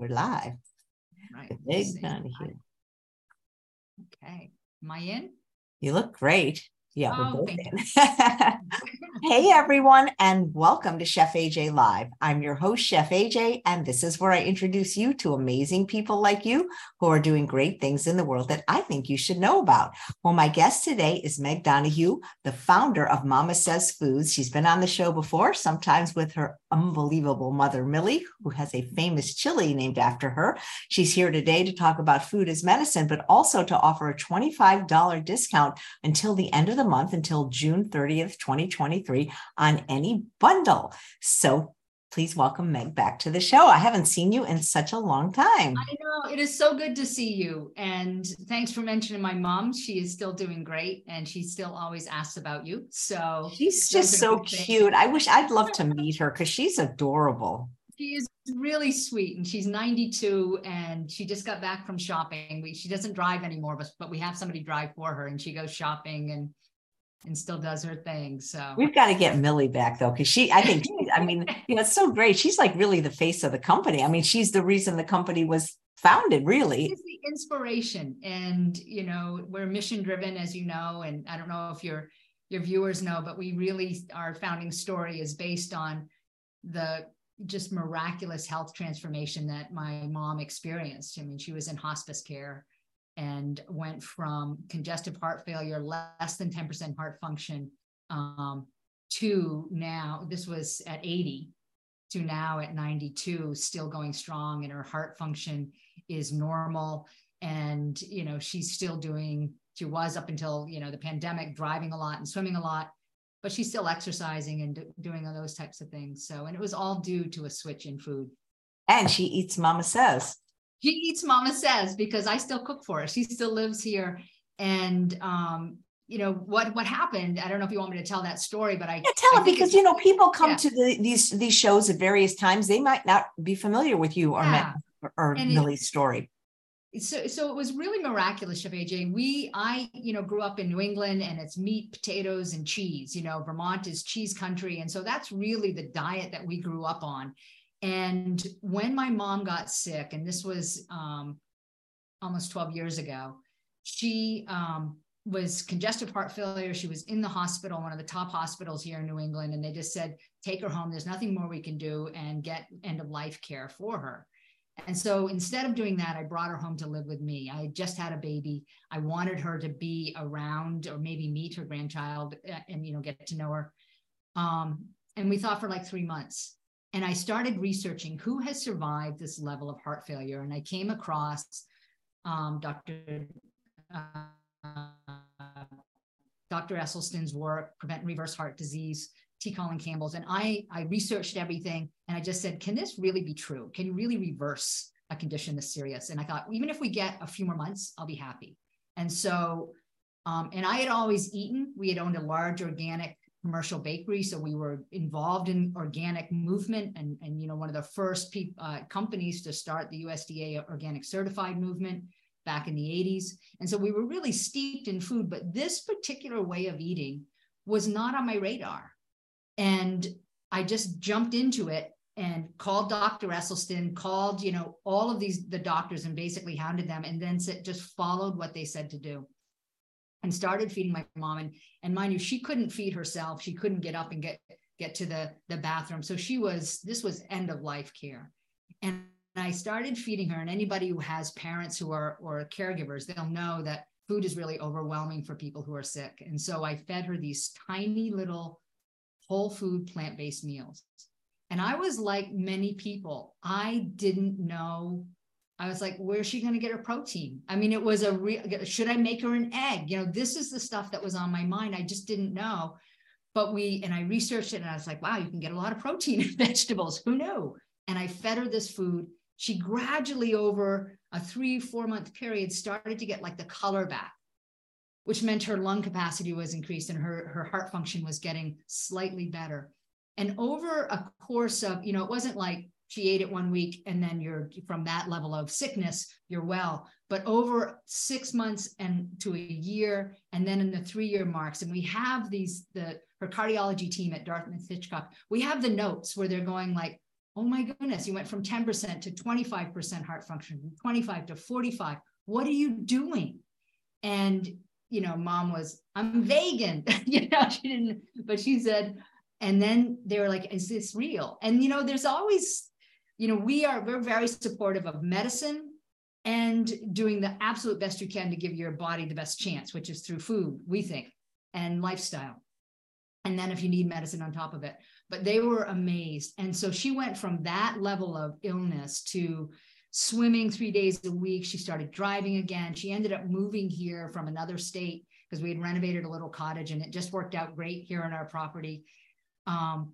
We're live. Right. Meg Donahue. Okay. Am I in? You look great. Yeah, we're Oh, both in. hey, everyone, and welcome to Chef AJ Live. I'm your host, Chef AJ, and this is where I introduce you to amazing people like you who are doing great things in the world that I think you should know about. Well, my guest today is Meg Donahue, the founder of MamaSezz Foods. She's been on the show before, sometimes with her unbelievable mother, Millie, who has a famous chili named after her. She's here today to talk about food as medicine, but also to offer a $25 discount until the end of the month, until June 30th, 2023, on any bundle. So please welcome Meg back to the show. I haven't seen you in such a long time. I know it is so good to see you. And thanks for mentioning my mom. She is still doing great and she still always asks about you. So She's just so cute. I wish I'd love to meet her because she's adorable. she is really sweet and she's 92 and she just got back from shopping. We, she doesn't drive anymore, but, but we have somebody drive for her and she goes shopping and and still does her thing. So We've got to get Millie back though, because she, I think, she- I mean, you know, it's so great. She's like really the face of the company. I mean, she's the reason the company was founded, really. It's the inspiration and you know we're mission driven as you know and i don't know if your your viewers know but we really our founding story is based on the just miraculous health transformation that my mom experienced i mean she was in hospice care and went from congestive heart failure less than 10% heart function um, to now this was at 80 to now at 92 still going strong and her heart function is normal. And you know she's still doing she was up until you know the pandemic driving a lot and swimming a lot but she's still exercising and do- doing all those types of things. So and it was all due to a switch in food. And she eats MamaSezz. She eats MamaSezz because i still cook for her she still lives here and um you know what what happened i don't know if you want me to tell that story but i Yeah, tell I think because you know people come yeah. to the, these these shows at various times. They might not be familiar with you or Yeah. Or And it- Millie's story. so so it was really miraculous chef aj we i you know grew up in new england and it's meat potatoes and cheese you know vermont is cheese country and so that's really the diet that we grew up on and when my mom got sick and this was um almost 12 years ago she um was congestive heart failure she was in the hospital one of the top hospitals here in new england and they just said take her home there's nothing more we can do and get end of life care for her and so instead of doing that, I brought her home to live with me. I had just had a baby. I wanted her to be around or maybe meet her grandchild uh, and, you know, get to know her. Um, and we thought for like three months. And I started researching who has survived this level of heart failure. And I came across um, Dr. Uh, Dr. Esselstyn's work, Prevent and Reverse Heart Disease, T. Colin Campbell's, and I I researched everything and I just said, can this really be true? Can you really reverse a condition this serious? And I thought, even if we get a few more months, I'll be happy. And so, um, and I had always eaten. We had owned a large organic commercial bakery, so we were involved in organic movement, and and you know one of the first peop uh, companies to start the USDA organic certified movement back in the 80s. And so we were really steeped in food, but this particular way of eating was not on my radar. And I just jumped into it and called Dr. Esselstyn, called, you know, all of these, the doctors and basically hounded them and then just followed what they said to do and started feeding my mom. And, and mind you, she couldn't feed herself. She couldn't get up and get, get to the, the bathroom. So she was, this was end of life care. And I started feeding her and anybody who has parents who are, or caregivers, they'll know that food is really overwhelming for people who are sick. And so I fed her these tiny little whole food plant-based meals. And I was like many people, I didn't know. I was like, where's she going to get her protein? I mean, it was a real, should I make her an egg? You know, this is the stuff that was on my mind. I just didn't know. But we, and I researched it and I was like, wow, you can get a lot of protein in vegetables. Who knew? And I fed her this food. She gradually, over a three, four month period, started to get like the color back which meant her lung capacity was increased and her, her heart function was getting slightly better. And over a course of, you know, it wasn't like she ate it one week and then you're from that level of sickness, you're well. But over six months and to a year, and then in the three year marks, and we have these, the her cardiology team at Dartmouth Hitchcock, we have the notes where they're going like, oh my goodness, you went from 10% to 25% heart function, 25 to 45. What are you doing? And, you know, mom was, I'm vegan. you know, she didn't, but she said, and then they were like, is this real? And, you know, there's always, you know, we are, we're very supportive of medicine and doing the absolute best you can to give your body the best chance, which is through food, we think, and lifestyle. And then if you need medicine on top of it. But they were amazed. And so she went from that level of illness to swimming three days a week. She started driving again. She ended up moving here from another state because we had renovated a little cottage and it just worked out great here on our property. Um,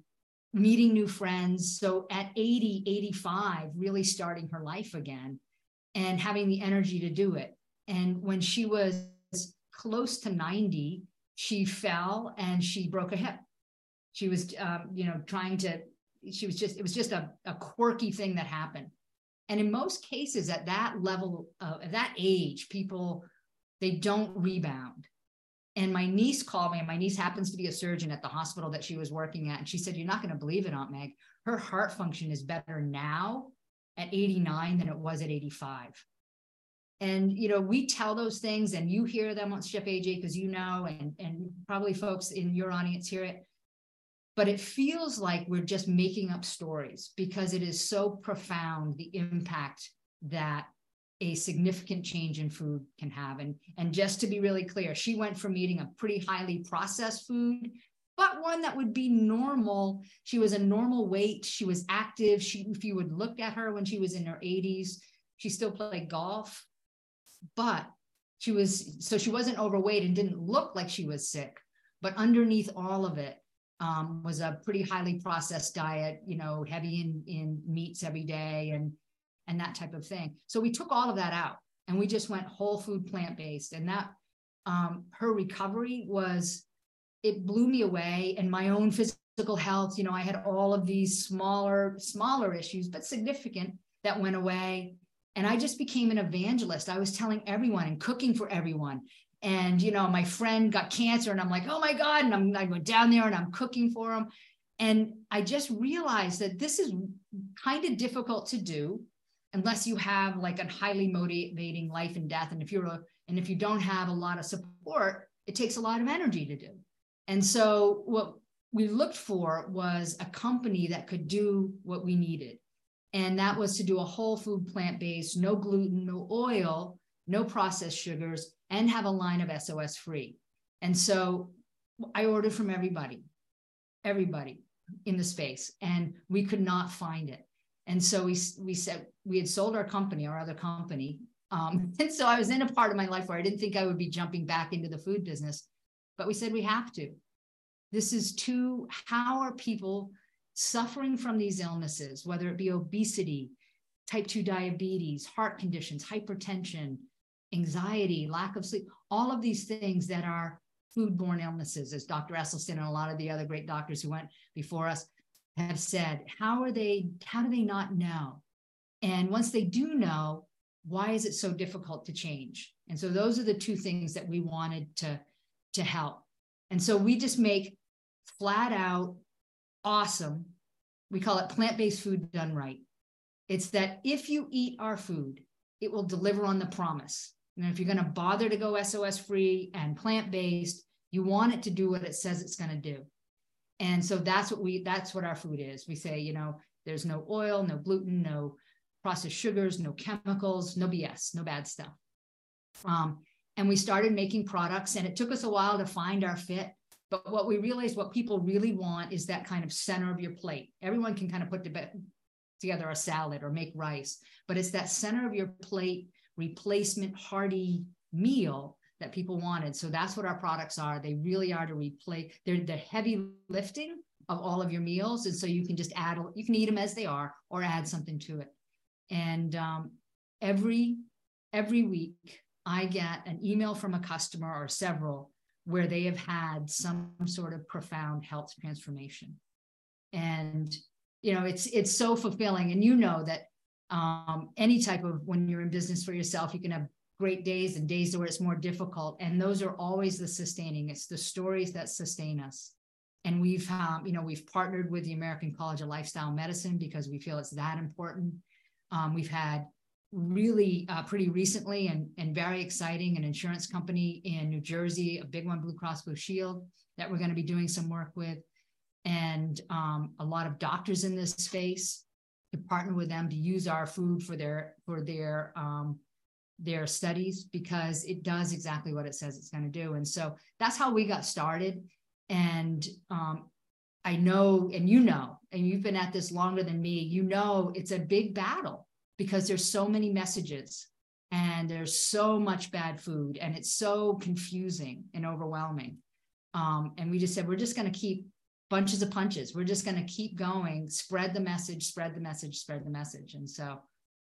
meeting new friends. So at 80, 85, really starting her life again and having the energy to do it. And when she was close to 90, she fell and she broke a hip. She was, um, you know, trying to, she was just, it was just a, a quirky thing that happened. And in most cases at that level, uh, at that age, people, they don't rebound. And my niece called me, and my niece happens to be a surgeon at the hospital that she was working at. And she said, You're not going to believe it, Aunt Meg. Her heart function is better now at 89 than it was at 85 and you know we tell those things and you hear them on chef aj because you know and and probably folks in your audience hear it but it feels like we're just making up stories because it is so profound the impact that a significant change in food can have and and just to be really clear she went from eating a pretty highly processed food but one that would be normal. She was a normal weight. She was active. She, if you would look at her when she was in her 80s, she still played golf, but she was so she wasn't overweight and didn't look like she was sick. But underneath all of it um, was a pretty highly processed diet, you know, heavy in in meats every day and and that type of thing. So we took all of that out and we just went whole food plant based, and that um, her recovery was it blew me away and my own physical health. You know i had all of these smaller smaller issues but significant that went away. And i just became an evangelist. I was telling everyone and cooking for everyone. And you know my friend got cancer and i'm like oh my god. And I'm, i went down there and i'm cooking for him and i just realized that this is kind of difficult to do unless you have like a highly motivating life and death and if you're a and if you don't have a lot of support it takes a lot of energy to do and so what we looked for was a company that could do what we needed. And that was to do a whole food plant based, no gluten, no oil, no processed sugars, and have a line of SOS free. And so I ordered from everybody, everybody in the space, and we could not find it. And so we, we said we had sold our company, our other company. Um, and so I was in a part of my life where I didn't think I would be jumping back into the food business but we said we have to. This is too, how are people suffering from these illnesses, whether it be obesity, type 2 diabetes, heart conditions, hypertension, anxiety, lack of sleep, all of these things that are foodborne illnesses, as Dr. Esselstyn and a lot of the other great doctors who went before us have said. How are they, how do they not know? And once they do know, why is it so difficult to change? And so those are the two things that we wanted to to help. And so we just make flat out awesome. We call it plant based food done right. It's that if you eat our food, it will deliver on the promise. And if you're going to bother to go SOS free and plant based, you want it to do what it says it's going to do. And so that's what we that's what our food is. We say, you know, there's no oil, no gluten, no processed sugars, no chemicals, no BS, no bad stuff. Um, and we started making products and it took us a while to find our fit but what we realized what people really want is that kind of center of your plate everyone can kind of put together a salad or make rice but it's that center of your plate replacement hearty meal that people wanted so that's what our products are they really are to replace they're the heavy lifting of all of your meals and so you can just add you can eat them as they are or add something to it and um, every every week I get an email from a customer or several where they have had some sort of profound health transformation. And you know, it's it's so fulfilling. And you know that um, any type of when you're in business for yourself, you can have great days and days where it's more difficult. And those are always the sustaining. It's the stories that sustain us. and we've um, you know we've partnered with the American College of Lifestyle Medicine because we feel it's that important. Um, we've had really uh, pretty recently and, and very exciting an insurance company in New Jersey, a big one, Blue Cross Blue Shield, that we're going to be doing some work with, and um, a lot of doctors in this space to partner with them to use our food for their for their um, their studies because it does exactly what it says it's going to do. And so that's how we got started. And um, I know, and you know, and you've been at this longer than me, you know, it's a big battle because there's so many messages and there's so much bad food and it's so confusing and overwhelming. Um, and we just said, we're just going to keep bunches of punches. We're just going to keep going, spread the message, spread the message, spread the message. And so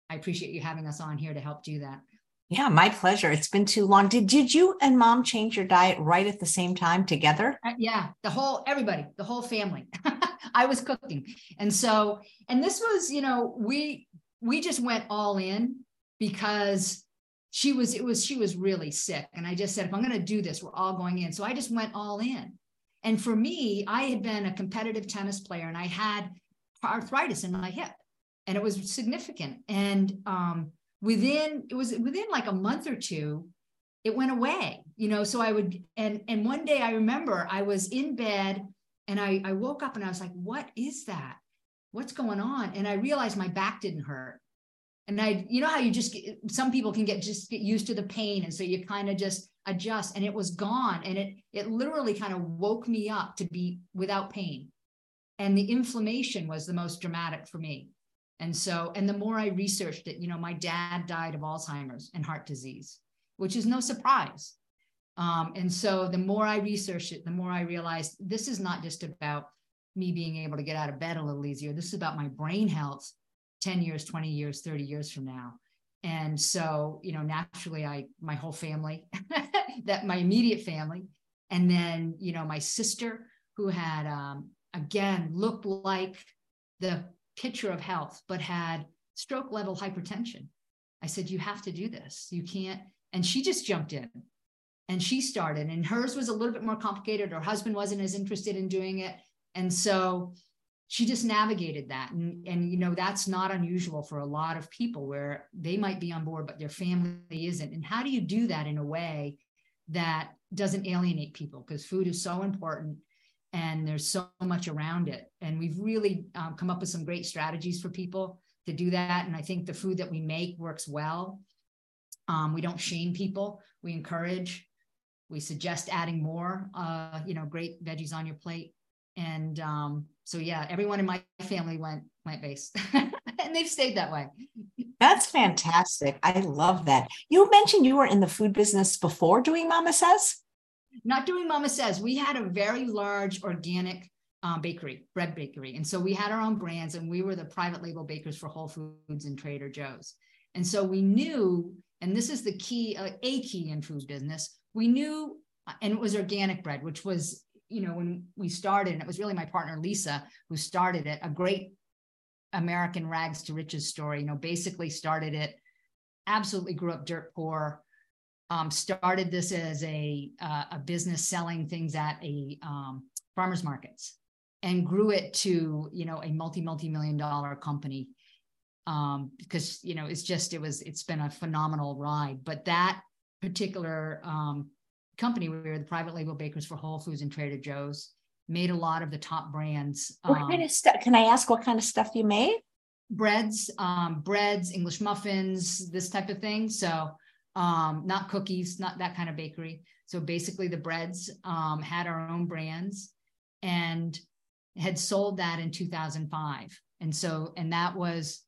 I appreciate you having us on here to help do that. Yeah, my pleasure. It's been too long. Did did you and mom change your diet right at the same time together? Uh, yeah, the whole everybody, the whole family. I was cooking. And so and this was, you know, we we just went all in because she was it was she was really sick and I just said if I'm going to do this, we're all going in. So I just went all in. And for me, I had been a competitive tennis player and I had arthritis in my hip and it was significant. And um Mm-hmm. within it was within like a month or two it went away you know so i would and and one day i remember i was in bed and i i woke up and i was like what is that? What's going on? And i realized my back didn't hurt. And i you know how you just get, some people can get just get used to the pain and so you kind of just adjust and it was gone and it it literally kind of woke me up to be without pain. And the inflammation was the most dramatic for me and so, and the more I researched it, you know, my dad died of Alzheimer's and heart disease, which is no surprise. Um, and so the more I researched it, the more I realized this is not just about me being able to get out of bed a little easier. This is about my brain health 10 years, 20 years, 30 years from now. And so, you know, naturally, I, my whole family, that my immediate family, and then, you know, my sister who had, um, again, looked like the picture of health, but had stroke level hypertension. I said, You have to do this. You can't. And she just jumped in and she started, and hers was a little bit more complicated. Her husband wasn't as interested in doing it. And so she just navigated that. And, and you know, that's not unusual for a lot of people where they might be on board, but their family isn't. And how do you do that in a way that doesn't alienate people? Because food is so important and there's so much around it. And we've really um, come up with some great strategies for people to do that. And I think the food that we make works well. Um, we don't shame people. We encourage. We suggest adding more, uh, you know, great veggies on your plate. And um, so, yeah, everyone in my family went plant based, and they've stayed that way. That's fantastic. I love that. You mentioned you were in the food business before doing MamaSezz not doing MamaSezz. We had a very large organic um, bakery, bread bakery. And so we had our own brands and we were the private label bakers for Whole Foods and Trader Joe's. And so we knew, and this is the key, uh, a key in food business, we knew, uh, and it was organic bread, which was, you know, when we started, and it was really my partner Lisa who started it, a great American rags to riches story, you know, basically started it, absolutely grew up dirt poor, um, started this as a uh, a business selling things at a um, farmers markets and grew it to you know a multi multi million dollar company um, because you know it's just it was it's been a phenomenal ride. But that particular um, company we were the private label bakers for whole foods and trader joe's made a lot of the top brands what kind um, of stuff can i ask what kind of stuff you made? breads um, breads english muffins this type of thing. So um, not cookies, not that kind of bakery. So basically, the breads um, had our own brands and had sold that in 2005. And so, and that was,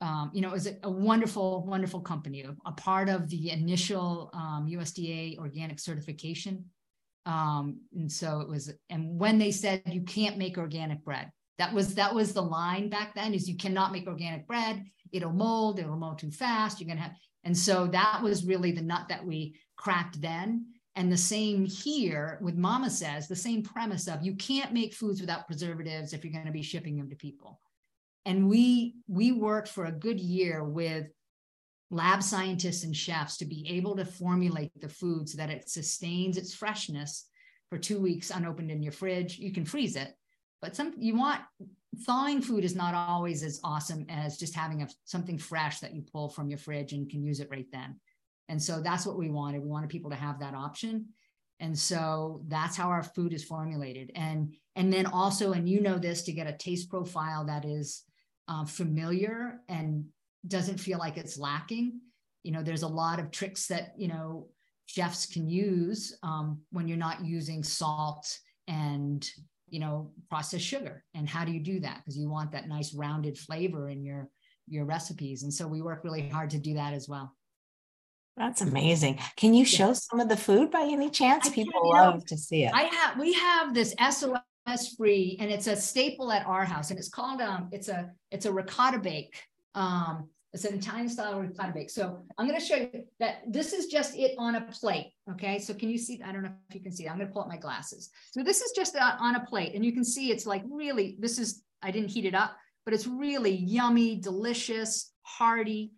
um, you know, it was a, wonderful, wonderful company, a, a part of the initial USDA um, organic certification. Um, and so it was, and when they said you can't make organic bread, that was that was the line back then is you cannot make organic bread it'll mold it'll mold too fast you're going to have and so that was really the nut that we cracked then. And the same here with MamaSezz, the same premise of you can't make foods without preservatives if you're going to be shipping them to people. And we we worked for a good year with lab scientists and chefs to be able to formulate the food so that it sustains its freshness for two weeks unopened in your fridge. You can freeze it, but some you want thawing food is not always as awesome as just having a, something fresh that you pull from your fridge and can use it right then. And so that's what we wanted. We wanted people to have that option. And so that's how our food is formulated. And and then also, and you know this, to get a taste profile that is um, familiar and doesn't feel like it's lacking. You know, there's a lot of tricks that you know chefs can use um, when you're not using salt and you know processed sugar. And how do you do that? Because you want that nice rounded flavor in your your recipes. And so we work really hard to do that as well. That's amazing. Can you show yeah. some of the food by any chance? I people can, love know, to see it. I have we have this sos free and it's a staple at our house. And it's called um it's a it's a ricotta bake. Um it's an Italian style ricotta bake. So I'm going to show you that this is just it on a plate. Okay. So can you see? I don't know if you can see. I'm going to pull up my glasses. So this is just on a plate and you can see it's like really, this is, I didn't heat it up, but it's really yummy, delicious, hearty.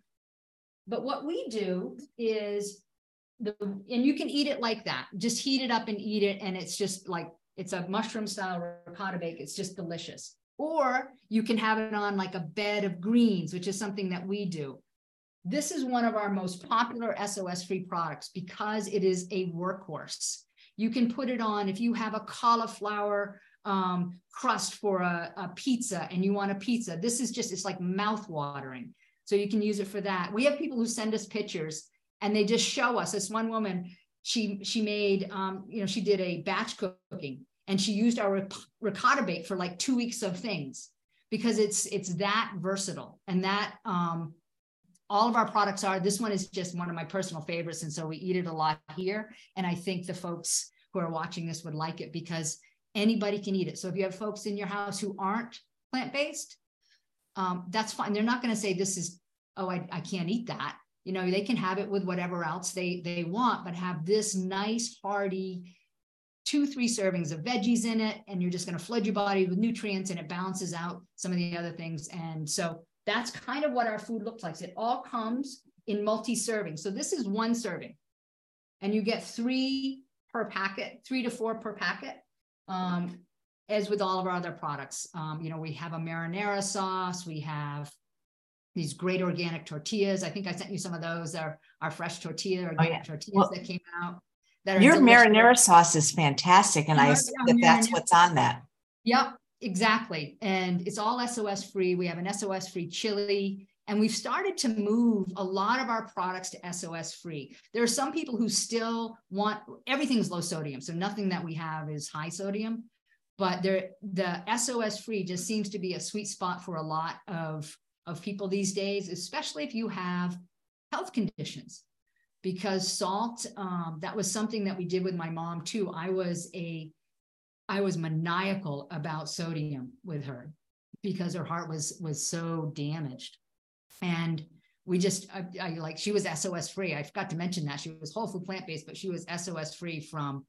But what we do is the, and you can eat it like that. Just heat it up and eat it. And it's just like, it's a mushroom style ricotta bake. It's just delicious or you can have it on like a bed of greens, which is something that we do. This is one of our most popular SOS free products because it is a workhorse. You can put it on if you have a cauliflower um, crust for a, a pizza and you want a pizza. This is just, it's like mouth watering. So you can use it for that. We have people who send us pictures and they just show us. This one woman, she she made, um, you know, she did a batch cooking and she used our ricotta bake for like two weeks of things because it's it's that versatile and that um, all of our products are this one is just one of my personal favorites. And so we eat it a lot here. And i think the folks who are watching this would like it because anybody can eat it. So if you have folks in your house who aren't plant-based um, that's fine. They're not going to say this is oh I, I can't eat that. You know they can have it with whatever else they they want but have this nice hearty two, three servings of veggies in it, and you're just going to flood your body with nutrients and it balances out some of the other things. And so that's kind of what our food looks like. It all comes in multi serving. So this is one serving, and you get three per packet, three to four per packet. Um, as with all of our other products, um, you know, we have a marinara sauce, we have these great organic tortillas. I think I sent you some of those. Our our fresh tortilla organic oh, yeah. tortillas well, that came out that your marinara sauce is fantastic, and I assume that that's what's on that. Yep, exactly. And it's all SOS free. We have an SOS free chili. And we've started to move a lot of our products to SOS free. There are some people who still want everything's low sodium. So nothing that we have is high sodium. But there, the SOS free just seems to be a sweet spot for a lot of, of people these days, especially if you have health conditions because salt um, that was something that we did with my mom too. I was a i was maniacal about sodium with her because her heart was was so damaged. And we just I, I like she was sos free. I forgot to mention that. She was whole food plant-based but she was sos free from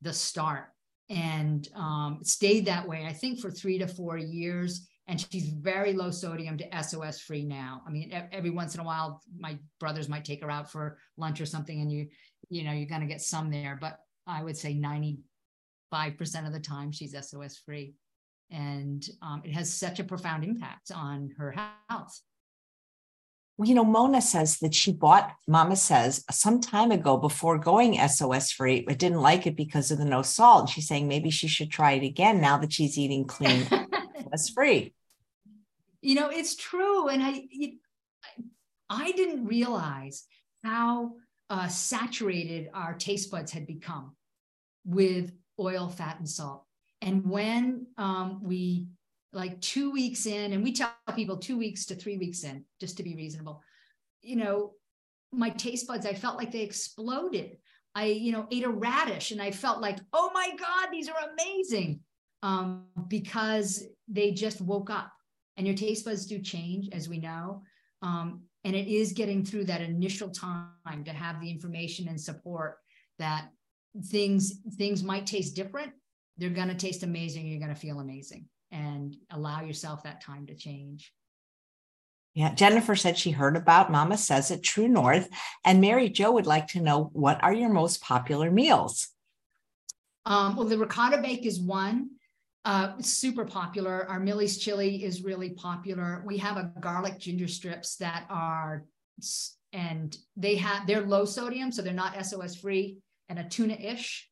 the start and um, stayed that way i think for three to four years and she's very low sodium to SOS free now. I mean, every once in a while, my brothers might take her out for lunch or something, and you, you know, you're going to get some there. But I would say 95% of the time she's SOS free, and um, it has such a profound impact on her health. You know, Mona says that she bought MamaSezz some time ago before going SOS free, but didn't like it because of the no salt. And she's saying maybe she should try it again now that she's eating clean was free. You know, it's true. And I, I didn't realize how uh, saturated our taste buds had become with oil, fat, and salt. And when um, we, like two weeks in, and we tell people two weeks to three weeks in, just to be reasonable, you know, my taste buds, I felt like they exploded. I, you know, ate a radish and I felt like, oh my God, these are amazing. Um, because they just woke up and your taste buds do change as we know um, and it is getting through that initial time to have the information and support that things things might taste different they're going to taste amazing you're going to feel amazing and allow yourself that time to change yeah, Jennifer said she heard about MamaSezz It True North. And Mary Jo would like to know what are your most popular meals? Um, well, the ricotta bake is one. Uh, super popular. Our Millie's chili is really popular. We have a garlic ginger strips that are, and they have they're low sodium, so they're not SOS free, and a tuna ish.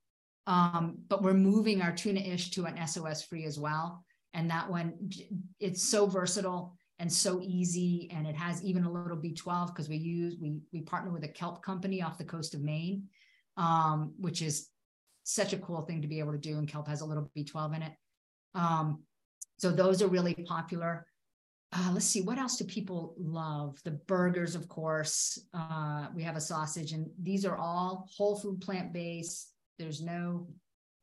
Um, but we're moving our tuna ish to an SOS free as well. And that one, it's so versatile and so easy, and it has even a little B12 because we use we we partner with a kelp company off the coast of Maine, um, which is such a cool thing to be able to do. And kelp has a little B12 in it. Um, so those are really popular. Uh, let's see, what else do people love? The burgers, of course. Uh, we have a sausage, and these are all whole food, plant based. There's no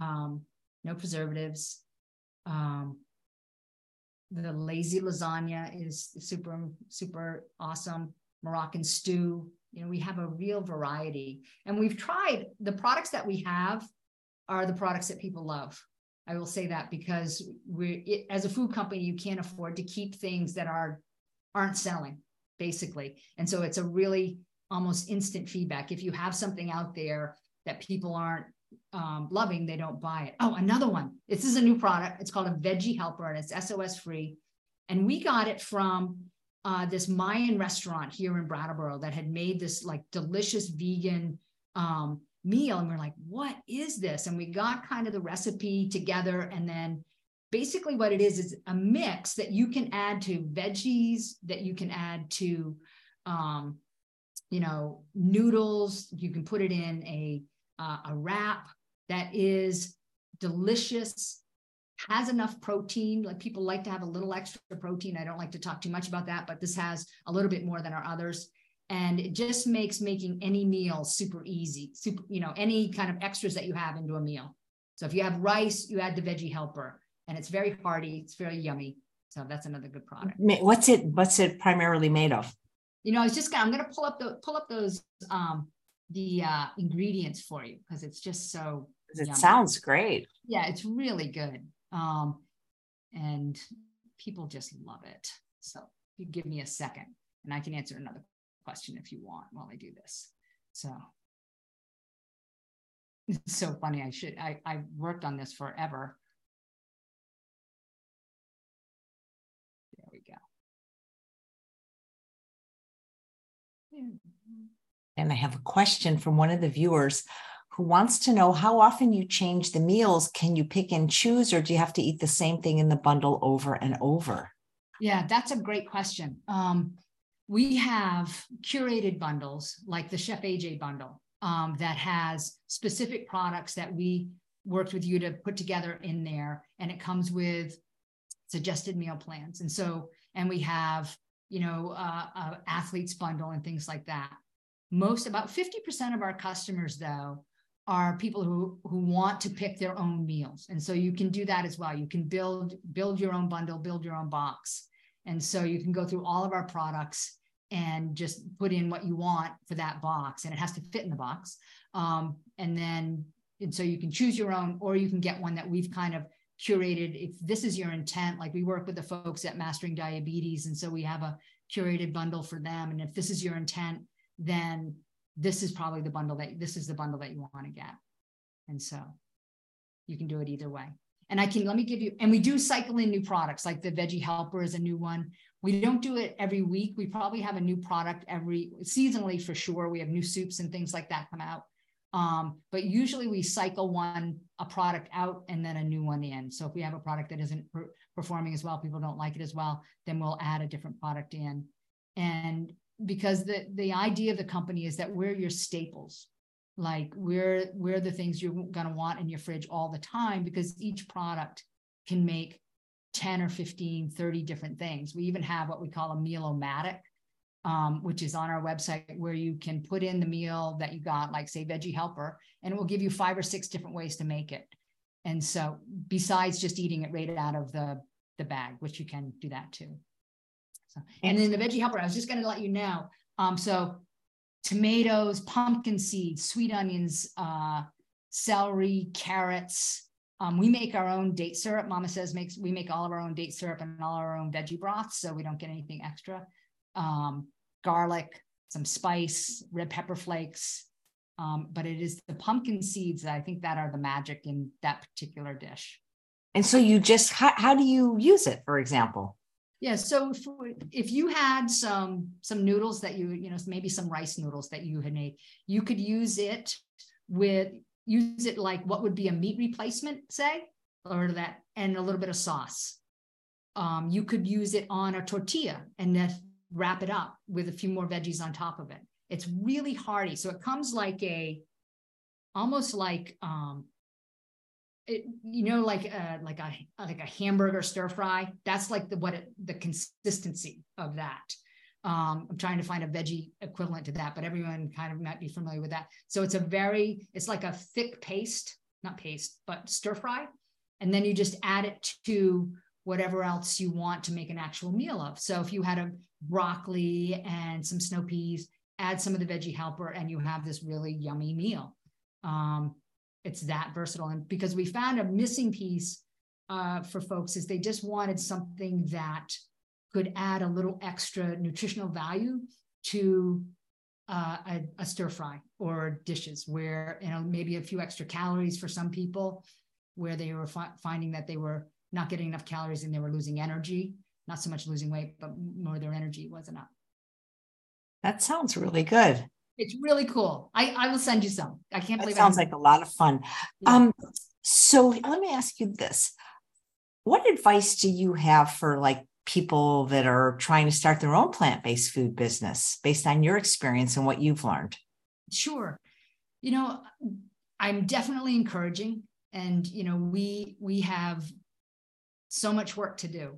um, no preservatives. Um, the lazy lasagna is super super awesome. Moroccan stew. You know, we have a real variety, and we've tried the products that we have are the products that people love. I will say that because we, as a food company, you can't afford to keep things that are aren't selling, basically. And so it's a really almost instant feedback. If you have something out there that people aren't um, loving, they don't buy it. Oh, another one. This is a new product. It's called a Veggie Helper, and it's SOS free. And we got it from uh, this Mayan restaurant here in Brattleboro that had made this like delicious vegan um, meal and we're like what is this? And we got kind of the recipe together and then basically what it is is a mix that you can add to veggies that you can add to um, you know noodles. You can put it in a uh, a wrap that is delicious has enough protein. Like people like to have a little extra protein. I don't like to talk too much about that but this has a little bit more than our others and it just makes making any meal super easy super you know any kind of extras that you have into a meal. So if you have rice you add the veggie helper and it's very hearty it's very yummy. So that's another good product. What's it what's it primarily made of? You know i was just gonna i'm gonna pull up the pull up those um the uh ingredients for you because it's just so it yummy. sounds great. Yeah it's really good. Um and people just love it. So you give me a second and i can answer another question if you want while I do this. So it's so funny. I should, I, I worked on this forever. There we go. And I have a question from one of the viewers who wants to know how often you change the meals. Can you pick and choose, or do you have to eat the same thing in the bundle over and over? Yeah, that's a great question. Um, we have curated bundles like the Chef AJ bundle um, that has specific products that we worked with you to put together in there. And it comes with suggested meal plans. And so, and we have, you know, uh, uh, athletes bundle and things like that. Most, about 50% of our customers, though, are people who who want to pick their own meals and so you can do that as well you can build build your own bundle build your own box and so you can go through all of our products and just put in what you want for that box, and it has to fit in the box. Um, and then, and so you can choose your own, or you can get one that we've kind of curated. If this is your intent, like we work with the folks at Mastering Diabetes, and so we have a curated bundle for them. And if this is your intent, then this is probably the bundle that this is the bundle that you want to get. And so you can do it either way. And I can let me give you, and we do cycle in new products, like the Veggie Helper is a new one. We don't do it every week. We probably have a new product every seasonally for sure. We have new soups and things like that come out. Um, but usually we cycle one a product out and then a new one in. So if we have a product that isn't per- performing as well, people don't like it as well, then we'll add a different product in. And because the the idea of the company is that we're your staples like we're we're the things you're going to want in your fridge all the time? Because each product can make 10 or 15 30 different things. We even have what we call a meal-o-matic um, which is on our website where you can put in the meal that you got like say veggie helper and it will give you five or six different ways to make it. And so besides just eating it right out of the the bag which you can do that too. So and then the veggie helper i was just going to let you know um, so tomatoes, pumpkin seeds, sweet onions, uh, celery, carrots. Um, we make our own date syrup. MamaSezz makes we make all of our own date syrup and all our own veggie broths, so we don't get anything extra. Um, garlic, some spice, red pepper flakes, Um, but it is the pumpkin seeds that I think that are the magic in that particular dish. And so you just how, how do you use it, for example? Yeah, so if, if you had some some noodles that you you know maybe some rice noodles that you had made, you could use it with use it like what would be a meat replacement, say, or that, and a little bit of sauce. Um, you could use it on a tortilla and then wrap it up with a few more veggies on top of it. It's really hearty. So it comes like a, almost like, um, you know, like a, like a like a hamburger stir fry. That's like the what it, the consistency of that. Um, I'm trying to find a veggie equivalent to that, but everyone kind of might be familiar with that. So it's a very, it's like a thick paste, not paste, but stir fry. And then you just add it to whatever else you want to make an actual meal of. So if you had a broccoli and some snow peas, add some of the veggie helper, and you have this really yummy meal. Um, it's that versatile. And because we found a missing piece uh, for folks is they just wanted something that could add a little extra nutritional value to uh, a, a, stir fry or dishes where you know maybe a few extra calories for some people where they were fi- finding that they were not getting enough calories and they were losing energy not so much losing weight but more their energy wasn't up that sounds really good it's really cool. I, I will send you some. I can't believe it sounds like a lot of fun. Yeah. um so let me ask you this. What advice do you have for like people that are trying to start their own plant-based food business based on your experience and what you've learned? Sure. You know i'm definitely encouraging and you know we we have so much work to do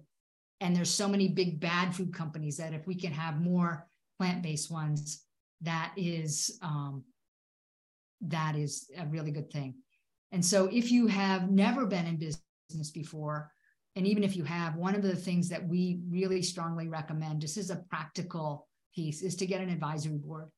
and there's so many big bad food companies that if we can have more plant-based ones that is um, that is a really good thing and so if you have never been in business before and even if you have, one of the things that we really strongly recommend, just as a practical piece, is to get an advisory board.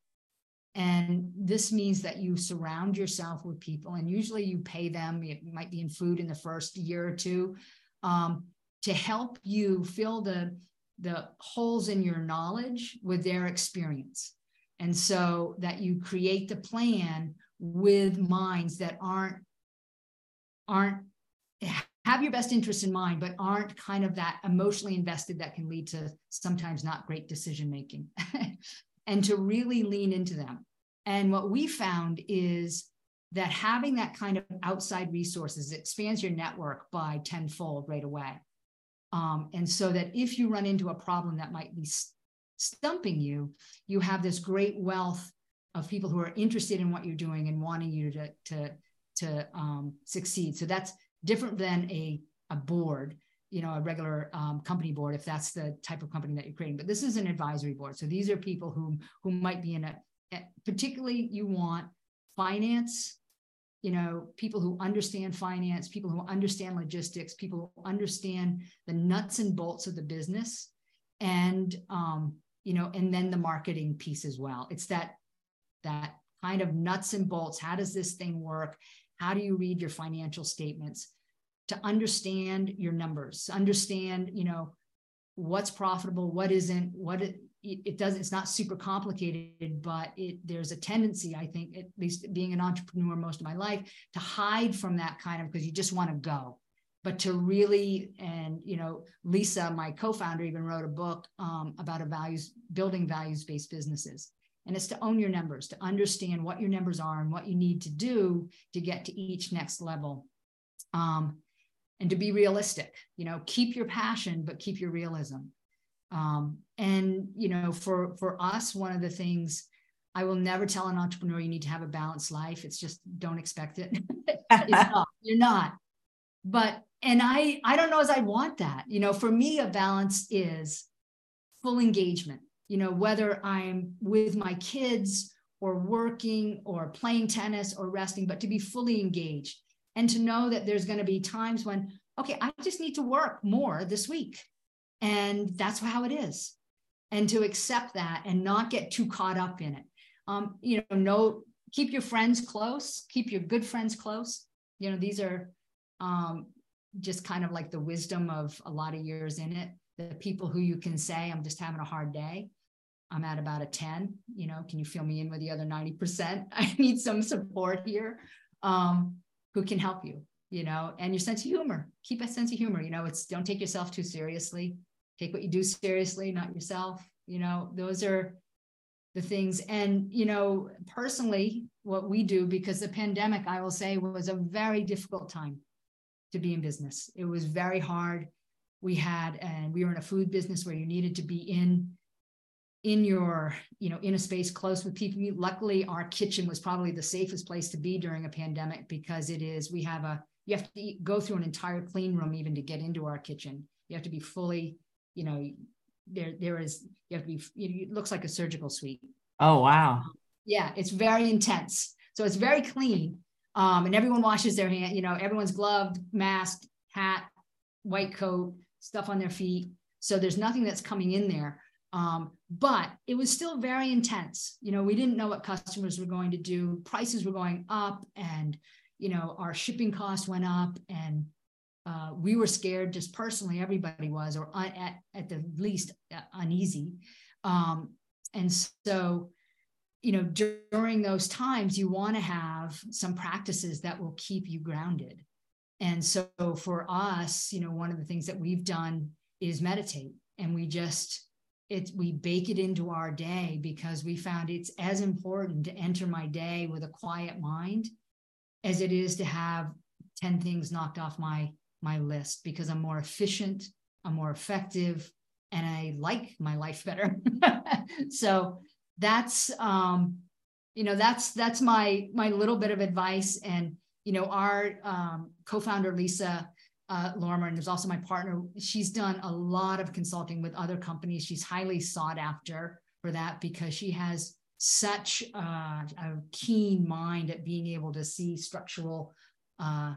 And this means that you surround yourself with people, and usually you pay them, it might be in food in the first year or two, um, to help you fill the, the holes in your knowledge with their experience. And so that you create the plan with minds that aren't aren't have your best interest in mind, but aren't kind of that emotionally invested that can lead to sometimes not great decision making, and to really lean into them. And what we found is that having that kind of outside resources expands your network by tenfold right away. Um, and so that if you run into a problem that might be stumping you, you have this great wealth of people who are interested in what you're doing and wanting you to to to um, succeed. So that's different than a, a board you know a regular um, company board if that's the type of company that you're creating but this is an advisory board so these are people who who might be in a particularly you want finance you know people who understand finance people who understand logistics people who understand the nuts and bolts of the business and um, you know and then the marketing piece as well. It's that that kind of nuts and bolts. How does this thing work? How do you read your financial statements to understand your numbers, understand, you know, what's profitable, what isn't, what it, it does it's not super complicated but it there's a tendency i think at least being an entrepreneur most of my life to hide from that kind of because you just want to go but to really and you know lisa my co-founder even wrote a book um, about a values building values based businesses and it's to own your numbers, to understand what your numbers are and what you need to do to get to each next level. Um, and to be realistic, you know, keep your passion, but keep your realism. Um, and, you know, for, for us, one of the things I will never tell an entrepreneur you need to have a balanced life. It's just don't expect it. not, you're not. But, and I, I don't know as I want that. You know, for me, a balance is full engagement you know, whether I'm with my kids or working or playing tennis or resting, but to be fully engaged and to know that there's going to be times when, okay, I just need to work more this week. And that's how it is. And to accept that and not get too caught up in it. Um, you know, no, keep your friends close, keep your good friends close. You know, these are um, just kind of like the wisdom of a lot of years in it. The people who you can say, I'm just having a hard day I'm at about a 10. You know, can you fill me in with the other 90%? I need some support here. Um, who can help you, you know, and your sense of humor. Keep a sense of humor. You know, it's don't take yourself too seriously. Take what you do seriously, not yourself. You know, those are the things. And, you know, personally, what we do, because the pandemic, I will say, was a very difficult time to be in business. It was very hard. We had, and we were in a food business where you needed to be in in your you know in a space close with people. Luckily our kitchen was probably the safest place to be during a pandemic because it is we have a you have to eat, go through an entire clean room even to get into our kitchen. You have to be fully you know there there is you have to be it looks like a surgical suite. Oh wow. Yeah it's very intense. So it's very clean um, and everyone washes their hand you know everyone's gloved masked hat white coat stuff on their feet. So there's nothing that's coming in there. Um, but it was still very intense. You know we didn't know what customers were going to do. Prices were going up and you know our shipping costs went up and uh, we were scared just personally everybody was or un- at, at the least uh, uneasy. Um, and so you know during those times you want to have some practices that will keep you grounded and so for us you know one of the things that we've done is meditate and we just it's we bake it into our day because we found it's as important to enter my day with a quiet mind as it is to have 10 things knocked off my my list because I'm more efficient, I'm more effective, and I like my life better. so that's um, you know that's that's my my little bit of advice. And you know our um, co-founder Lisa uh, and there's also my partner. She's done a lot of consulting with other companies. She's highly sought after for that because she has such uh, a keen mind at being able to see structural uh,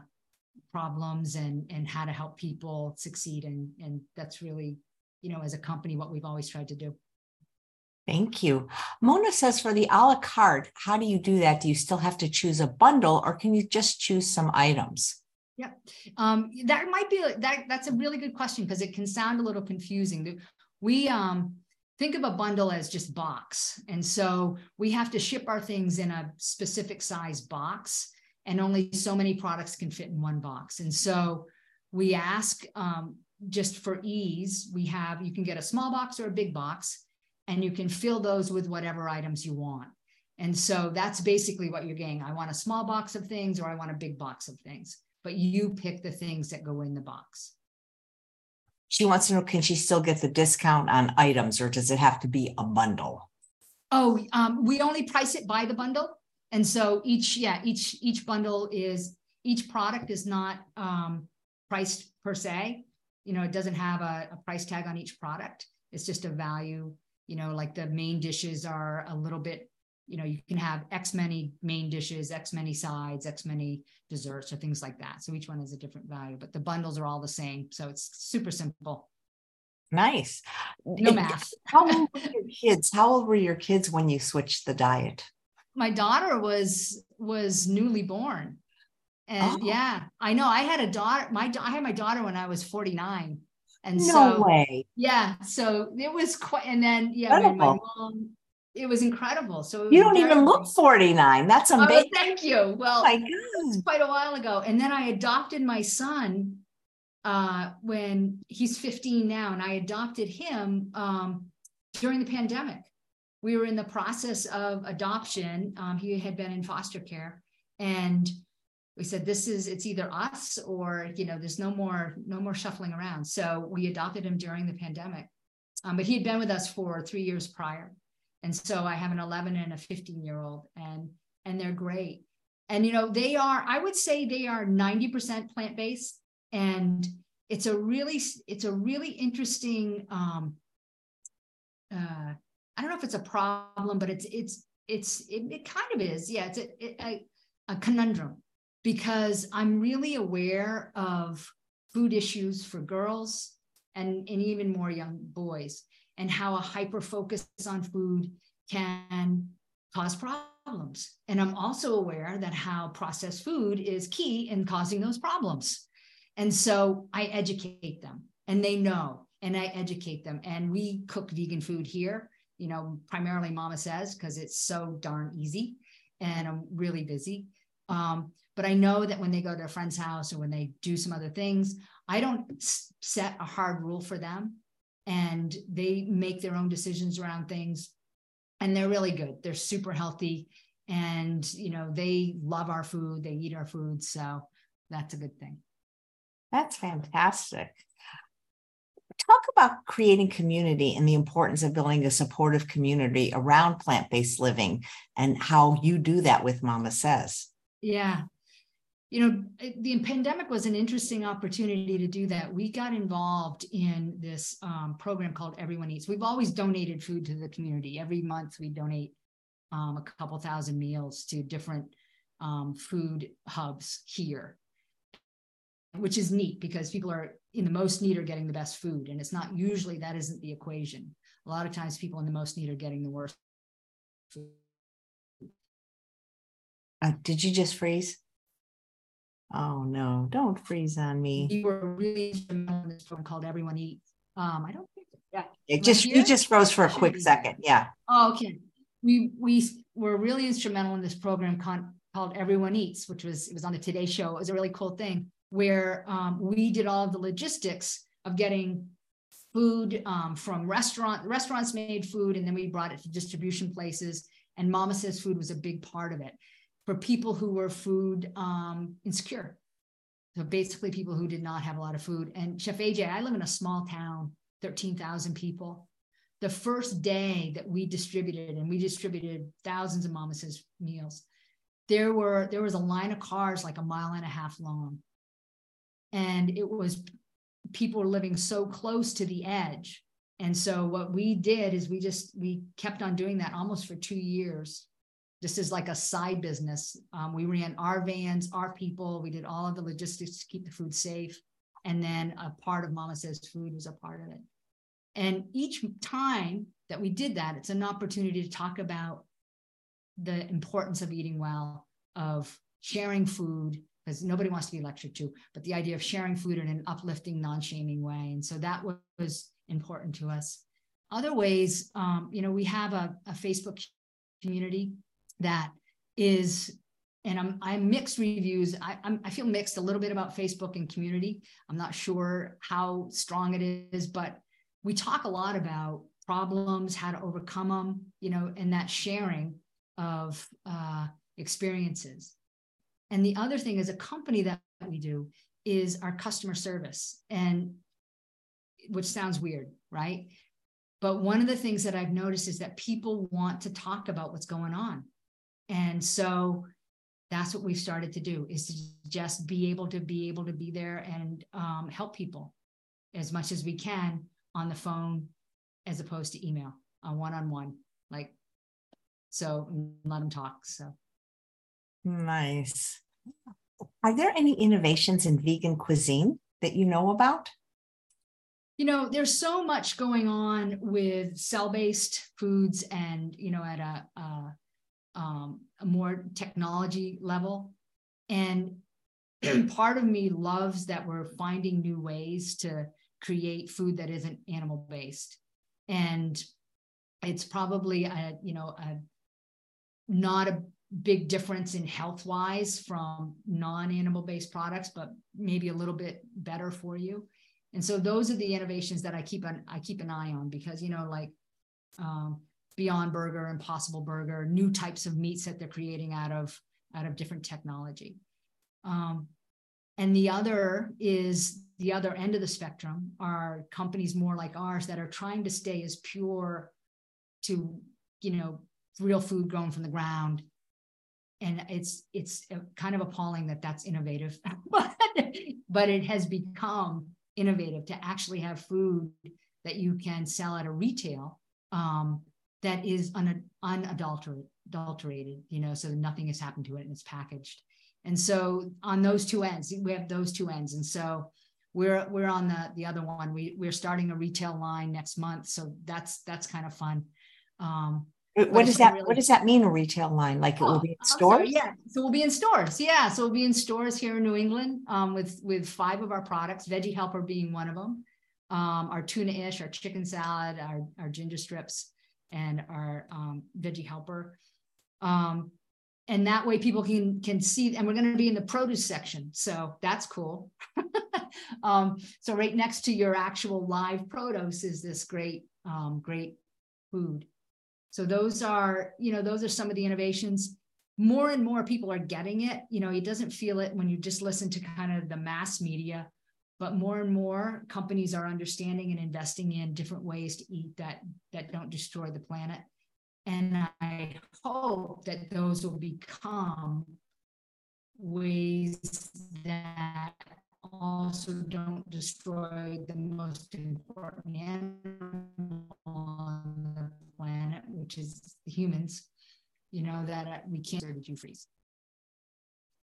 problems and and how to help people succeed and and that's really you know as a company what we've always tried to do Thank you. Mona says for the a la carte, how do you do that? Do you still have to choose a bundle or can you just choose some items? Yeah, um, that might be that. That's a really good question because it can sound a little confusing. We um, think of a bundle as just box, and so we have to ship our things in a specific size box and only so many products can fit in one box. And so we ask um, just for ease, we have, you can get a small box or a big box, and you can fill those with whatever items you want. And so that's basically what you're getting. I want a small box of things or I want a big box of things, but you pick the things that go in the box. She wants to know can she still get the discount on items or does it have to be a bundle? Oh, um, we only price it by the bundle. And so each, yeah, each each bundle is each product is not um, priced per se. You know, it doesn't have a, a price tag on each product. It's just a value. You know, like the main dishes are a little bit. You know, you can have X many main dishes, X many sides, X many desserts, or things like that. So each one has a different value, but the bundles are all the same. So it's super simple. Nice. No math. How old were your kids? How old were your kids when you switched the diet? my daughter was was newly born and oh. yeah i know i had a daughter my i had my daughter when i was 49 and no so way. yeah so it was quite and then yeah my mom it was incredible. So you don't even look 49 that's oh, amazing. oh, thank you. Well my God. quite a while ago. And then i adopted my son uh, when he's 15 now and i adopted him um, during the pandemic. We were in the process of adoption. Um, he had been in foster care, and we said, "This is it's either us or you know, there's no more no more shuffling around." So we adopted him during the pandemic, um, but he had been with us for three years prior, and so I have an 11 and a 15 year old, and and they're great. And you know, they are. I would say they are 90% plant based, and it's a really it's a really interesting. Um, uh, I don't know if it's a problem, but it's it's it's it, it kind of is. Yeah, it's a, a, a conundrum because I'm really aware of food issues for girls and, and even more young boys and how a hyper focus on food can cause problems. And I'm also aware that how processed food is key in causing those problems. And so I educate them and they know and I educate them. And we cook vegan food here you know, primarily MamaSezz because it's so darn easy and I'm really busy. Um, but I know that when they go to a friend's house or when they do some other things, I don't set a hard rule for them and they make their own decisions around things and they're really good. They're super healthy and you know they love our food, they eat our food, so that's a good thing. That's fantastic. Talk about creating community and the importance of building a supportive community around plant-based living and how you do that with MamaSezz. Yeah, you know, the pandemic was an interesting opportunity to do that. We got involved in this um, program called Everyone Eats. We've always donated food to the community. Every month, we donate um, a couple thousand meals to different um, food hubs here, which is neat because people are in the most need are getting the best food. And it's not usually that isn't the equation. A lot of times, people in the most need are getting the worst food. Uh, did you just freeze? Oh no, don't freeze on me. You were really instrumental in this program called Everyone Eats. Um, I don't think yeah. It just you just froze for a quick second. Yeah. Oh, okay. We we were really instrumental in this program con- called Everyone Eats, which was it was on the Today Show. It was a really cool thing where um, we did all of the logistics of getting food um, from restaurant restaurants made food, and then we brought it to distribution places. And MamaSezz Food was a big part of it for people who were food um, insecure. So basically, people who did not have a lot of food. And Chef AJ, I live in a small town, 13,000 people. The first day that we distributed, and we distributed thousands of MamaSezz meals, there were there was a line of cars like a mile and a half long, and it was people were living so close to the edge. And so what we did is we just we kept on doing that almost for two years just as like a side business. Um, we ran our vans, our people. We did all of the logistics to keep the food safe. And then a part of MamaSezz Food was a part of it. And each time that we did that, it's an opportunity to talk about the importance of eating well, of sharing food, because nobody wants to be lectured to, but the idea of sharing food in an uplifting, non shaming way. And so that was important to us. Other ways, um, you know, we have a, a Facebook community that is and I'm I'm mixed reviews. I I'm, i feel mixed a little bit about Facebook and community. I'm not sure how strong it is, but we talk a lot about problems, how to overcome them, you know, and that sharing of uh, experiences. And the other thing is a company that we do is our customer service, and which sounds weird, right? But one of the things that I've noticed is that people want to talk about what's going on and so that's what we've started to do is to just be able to be able to be there and um, help people as much as we can on the phone as opposed to email on one-on-one like so let them talk so. Nice. Are there any innovations in vegan cuisine that you know about? You know there's so much going on with cell-based foods and you know at a, a um, a more technology level. And part of me loves that we're finding new ways to create food that isn't animal based. And it's probably a, you know, a not a big difference in health wise from non-animal based products, but maybe a little bit better for you. And so those are the innovations that I keep an I keep an eye on because you know, like um, Beyond Burger, Impossible Burger, new types of meats that they're creating out of out of different technology. Um, and the other is the other end of the spectrum are companies more like ours that are trying to stay as pure to you know real food grown from the ground and it's it's kind of appalling that that's innovative but, but it has become innovative to actually have food that you can sell at a retail um, that is un, unadulterated, you know, so nothing has happened to it and it's packaged. And so on those two ends, we have those two ends. And so we're we're on the the other one. We we're starting a retail line next month, so that's that's kind of fun. Um, what does that really, what does that mean a retail line like it will be in oh, stores sorry, yeah so we'll be in stores yeah so we'll be in stores here in new england um, with with five of our products veggie helper being one of them um, our tuna ish our chicken salad our, our ginger strips and our um, veggie helper. Um, and that way people can can see and we're going to be in the produce section so that's cool. Um, so right next to your actual live produce is this great um, great food. So those are you know those are some of the innovations. More and more people are getting it. You know it doesn't feel it when you just listen to kind of the mass media but more and more companies are understanding and investing in different ways to eat that that don't destroy the planet and I hope that those will become ways that also don't destroy the most important animal on the planet, which is humans. You know that uh, we can't you freeze.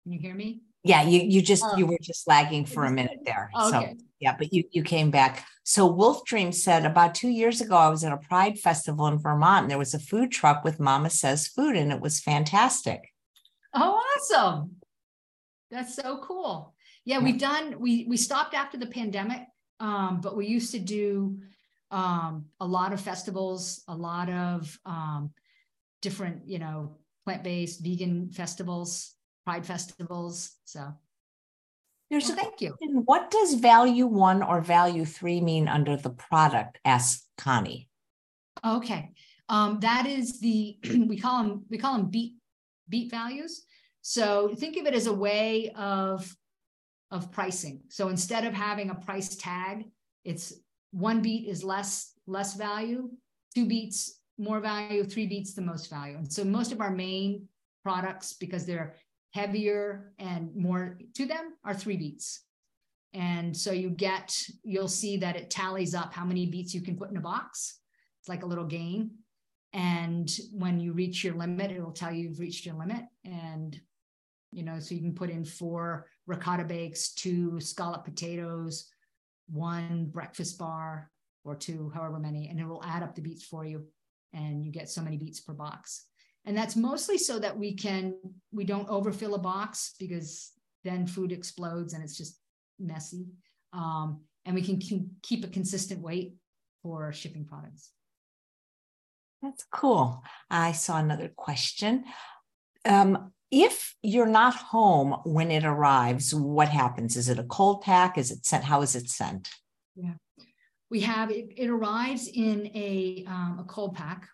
Can you hear me? Yeah, you you just oh. you were just lagging for a minute there. Okay. So yeah, but you you came back. So Wolf Dream said about two years ago, I was at a Pride festival in Vermont, and there was a food truck with MamaSezz Food, and it was fantastic. Oh, awesome! That's so cool. Yeah, we've done. We we stopped after the pandemic, um, but we used to do um, a lot of festivals, a lot of um, different, you know, plant based vegan festivals, Pride festivals. So there's well, a thank you. What does value one or value three mean under the product? Asked Connie. Okay. Um, that is the we call them we call them beat beat values. So think of it as a way of of pricing. So instead of having a price tag, it's one beat is less less value, two beats more value, three beats the most value. And so most of our main products, because they're heavier and more to them are three beats. And so you get, you'll see that it tallies up how many beats you can put in a box. It's like a little game. And when you reach your limit, it'll tell you you've reached your limit. And, you know, so you can put in four ricotta bakes, two scallop potatoes, one breakfast bar, or two, however many, and it will add up the beats for you. And you get so many beats per box and that's mostly so that we can we don't overfill a box because then food explodes and it's just messy. Um, and we can, can keep a consistent weight for shipping products. That's cool. I saw another question. Um, if you're not home when it arrives what happens? Is it a cold pack? Is it sent? How is it sent? Yeah. We have it, it arrives in a, um, a cold pack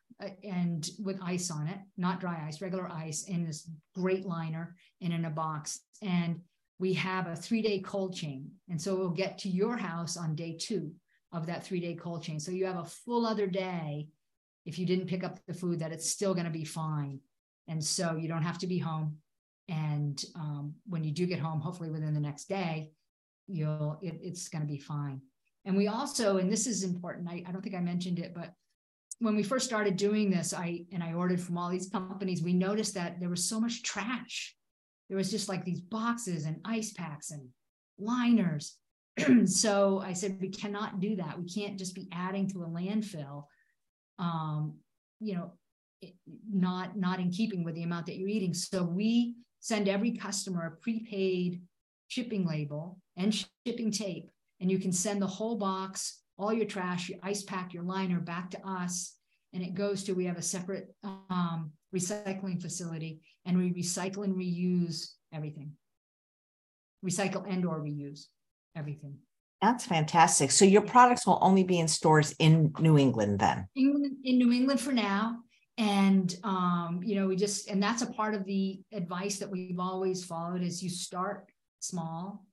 and with ice on it, not dry ice, regular ice in this great liner and in a box. And we have a three day cold chain. And so we'll get to your house on day two of that three day cold chain. So you have a full other day if you didn't pick up the food that it's still going to be fine. And so you don't have to be home. And um, when you do get home, hopefully within the next day, you'll it, it's going to be fine. And we also, and this is important, I, I don't think I mentioned it, but when we first started doing this, I and I ordered from all these companies, we noticed that there was so much trash. There was just like these boxes and ice packs and liners. so I said, we cannot do that. We can't just be adding to a landfill. Um, you know, not not in keeping with the amount that you're eating. So we send every customer a prepaid shipping label and shipping tape, and you can send the whole box all your trash, your ice pack, your liner back to us. And it goes to, we have a separate um, recycling facility and we recycle and reuse everything. Recycle and or reuse everything. That's fantastic. So your products will only be in stores in New England then? In, in New England for now. And, um, you know, we just, and that's a part of the advice that we've always followed is you start small,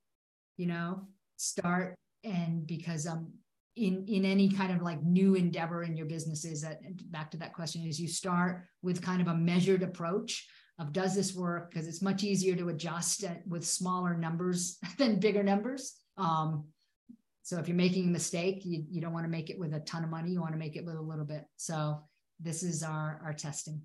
you know, start and because um, in in any kind of like new endeavor in your businesses that back to that question is you start with kind of a measured approach of does this work? Because it's much easier to adjust with smaller numbers than bigger numbers. Um, so if you're making a mistake you, you don't want to make it with a ton of money you want to make it with a little bit. So this is our our testing.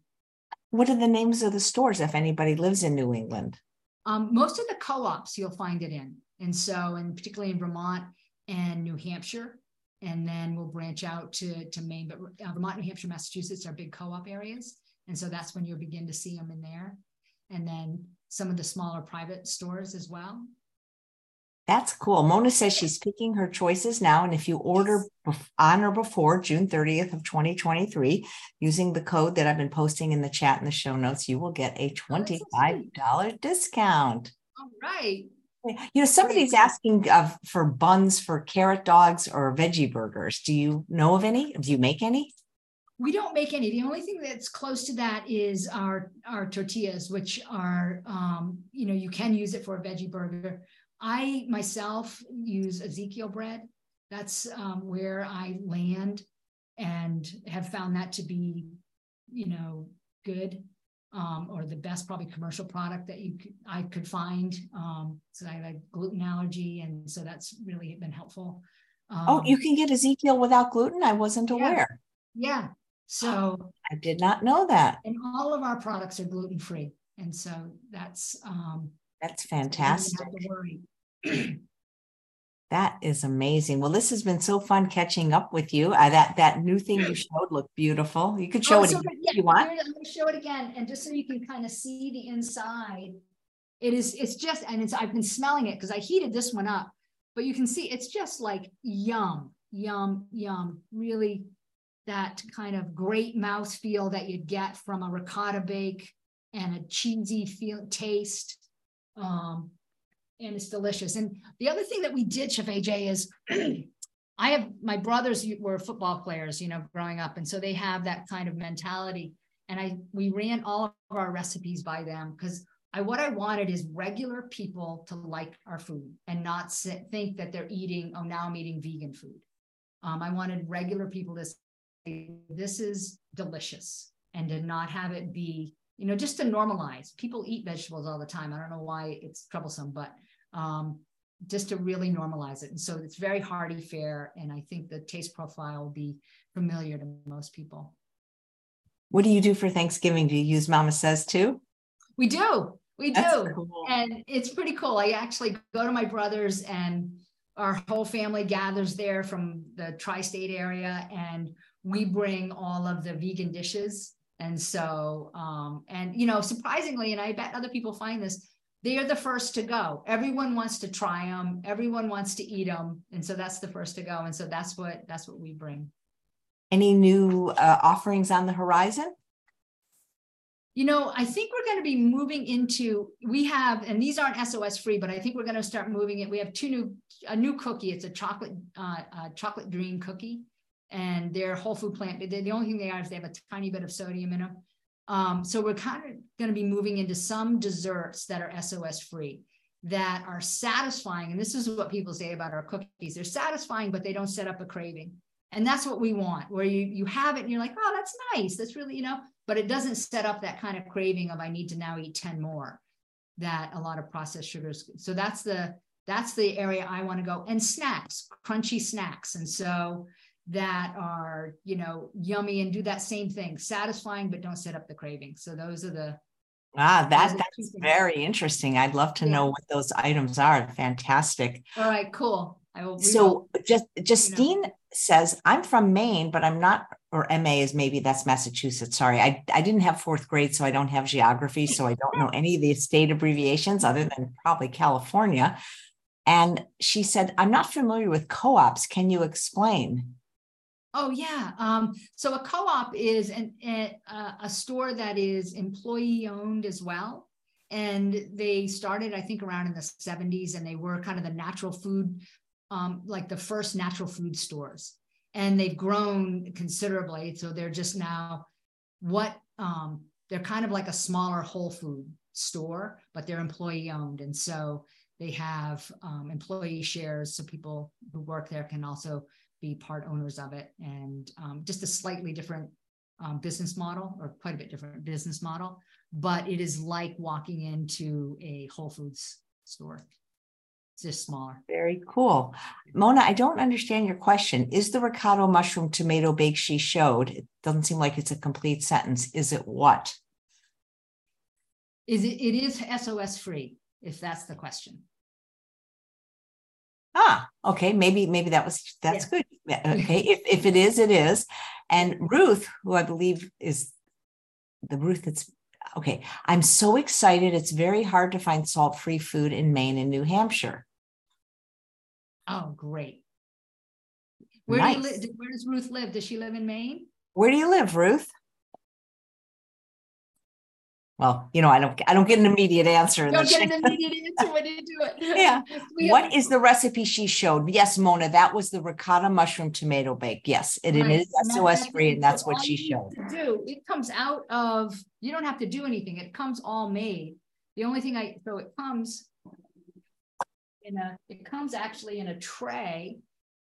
What are the names of the stores if anybody lives in new england? Um, most of the co-ops you'll find it in. And so and particularly in vermont and new hampshire and then we'll branch out to, to Maine. But uh, Vermont, New Hampshire, Massachusetts are big co-op areas. And so that's when you'll begin to see them in there. And then some of the smaller private stores as well. That's cool. Mona says she's picking her choices now. And if you order on or before June 30th of 2023, using the code that I've been posting in the chat in the show notes, you will get a $25 discount. All right. You know, somebody's asking uh, for buns for carrot dogs or veggie burgers. Do you know of any? Do you make any? We don't make any. The only thing that's close to that is our our tortillas, which are, um, you know, you can use it for a veggie burger. I myself use Ezekiel bread. That's um, where I land and have found that to be, you know, good um, or the best probably commercial product that you could, I could find. Um, so I have a gluten allergy, and so that's really been helpful. Um, oh, you can get Ezekiel without gluten. I wasn't aware. Yeah. yeah. So I did not know that. And all of our products are gluten free, and so that's um, that's fantastic. that is amazing. Well, this has been so fun catching up with you. That that new thing you showed looked beautiful. You could show oh, it so again yeah, if you want. I'm going to show it again, and just so you can kind of see the inside. It is. It's just, and it's. I've been smelling it because I heated this one up, but you can see it's just like yum, yum, yum. Really, that kind of great mouth feel that you'd get from a ricotta bake and a cheesy feel taste. Um, and it's delicious. And the other thing that we did, Chef AJ, is I have my brothers were football players, you know, growing up, and so they have that kind of mentality. And I we ran all of our recipes by them because I what I wanted is regular people to like our food and not sit, think that they're eating. Oh, now I'm eating vegan food. Um, I wanted regular people to say this is delicious and to not have it be you know just to normalize people eat vegetables all the time i don't know why it's troublesome but um, just to really normalize it. And so it's very hearty fare. And I think the taste profile will be familiar to most people. What do you do for Thanksgiving? Do you use MamaSezz too? We do. We do. Cool. And it's pretty cool. I actually go to my brother's and our whole family gathers there from the tri state area and we bring all of the vegan dishes. And so, um, and you know, surprisingly, and I bet other people find this, they are the first to go. Everyone wants to try them. Everyone wants to eat them, and so that's the first to go. And so that's what that's what we bring. Any new uh, offerings on the horizon? You know, I think we're going to be moving into. We have, and these aren't SOS free, but I think we're going to start moving it. We have two new, a new cookie. It's a chocolate, uh, a chocolate dream cookie, and they're whole food plant. The only thing they are is they have a tiny bit of sodium in them. Um, so we're kind of going to be moving into some desserts that are SOS free that are satisfying. And this is what people say about our cookies. They're satisfying, but they don't set up a craving. And that's what we want, where you you have it and you're like, oh, that's nice. That's really, you know, but it doesn't set up that kind of craving of I need to now eat 10 more that a lot of processed sugars. So that's the that's the area I want to go. And snacks, crunchy snacks. And so that are you know yummy and do that same thing satisfying but don't set up the craving. So those are the ah that that's very interesting. I'd love to yeah. know what those items are. Fantastic. All right cool. I will, so will, just justine you know. says i'm from maine but i'm not or ma is maybe that's massachusetts sorry. I, I didn't have fourth grade so i don't have geography so i don't know any of the state abbreviations other than probably california. And she said i'm not familiar with co-ops. Can you explain Oh yeah. Um, so a co-op is an, a, a store that is employee owned as well. And they started, I think, around in the 70s, and they were kind of the natural food, um, like the first natural food stores. And they've grown considerably. So they're just now what um, they're kind of like a smaller Whole Food store, but they're employee owned. And so they have um, employee shares. So people who work there can also be part owners of it. And um, just a slightly different um, business model or quite a bit different business model but it is like walking into a whole foods store. It's just smaller. Very cool. Mona i don't understand your question. Is the ricotta mushroom tomato bake she showed it doesn't seem like it's a complete sentence is it what? Is it it is sos free if that's the question Ah, okay. Maybe, maybe that was that's yeah. good. Okay. if if it is, it is. And Ruth, who I believe is the Ruth that's okay. I'm so excited. It's very hard to find salt-free food in Maine and New Hampshire. Oh, great. Where nice. do you live? Where does Ruth live? Does she live in Maine? Where do you live, Ruth? Well, you know, I don't I don't get an immediate answer. Don't get an immediate answer when you do it. yeah. what is the recipe she showed? Yes, Mona, that was the ricotta mushroom tomato bake. Yes, it, right. it is SOS free, and that's what she showed. Do it comes out of you don't have to do anything. It comes all made. The only thing I so it comes in a it comes actually in a tray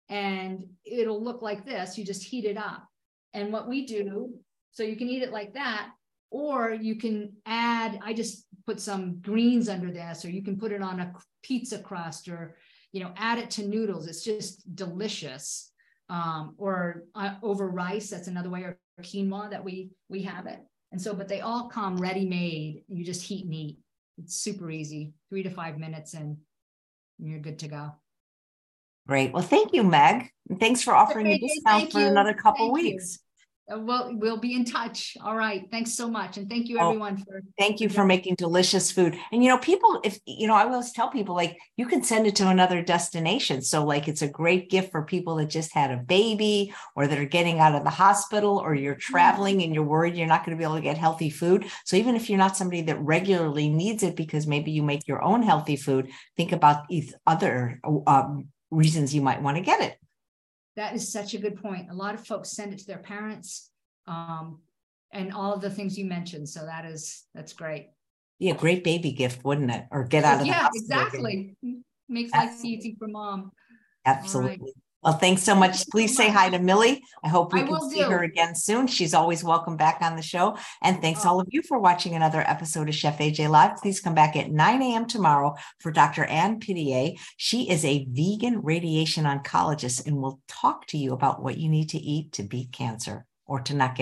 and it'll look like this. You just heat it up. And what we do, so you can eat it like that, or you can add, I just put some greens under this, or you can put it on a pizza crust or, you know, add it to noodles. It's just delicious. Um, or uh, over rice, that's another way, or quinoa that we we have it. And so, but they all come ready made. You just heat and eat. It's super easy, three to five minutes, and you're good to go. Great. Well, thank you, Meg. And thanks for offering a discount for you. another couple thank weeks. You. Uh, well, we'll be in touch. All right. Thanks so much. And thank you oh, everyone oh, for thank you for making delicious food. And you know, people, if you know, I always tell people like you can send it to another destination. So like it's a great gift for people that just had a baby or that are getting out of the hospital or you're traveling and you're worried you're not going to be able to get healthy food. So even if you're not somebody that regularly needs it because maybe you make your own healthy food, think about these other um, reasons you might want to get it. That is such a good point. A lot of folks send it to their parents um, and all of the things you mentioned. So that is, that's great. Yeah, great baby gift, wouldn't it? Or get out of the yeah, exactly. Makes life easy for mom. Absolutely. Well, thanks so much. Please say hi to Millie. I hope we I can see do. her again soon. She's always welcome back on the show. And thanks oh. all of you for watching another episode of Chef AJ Live. Please come back at 9 a.m. tomorrow for Dr. Ann Pidier. She is a vegan radiation oncologist and will talk to you about what you need to eat to beat cancer or to not get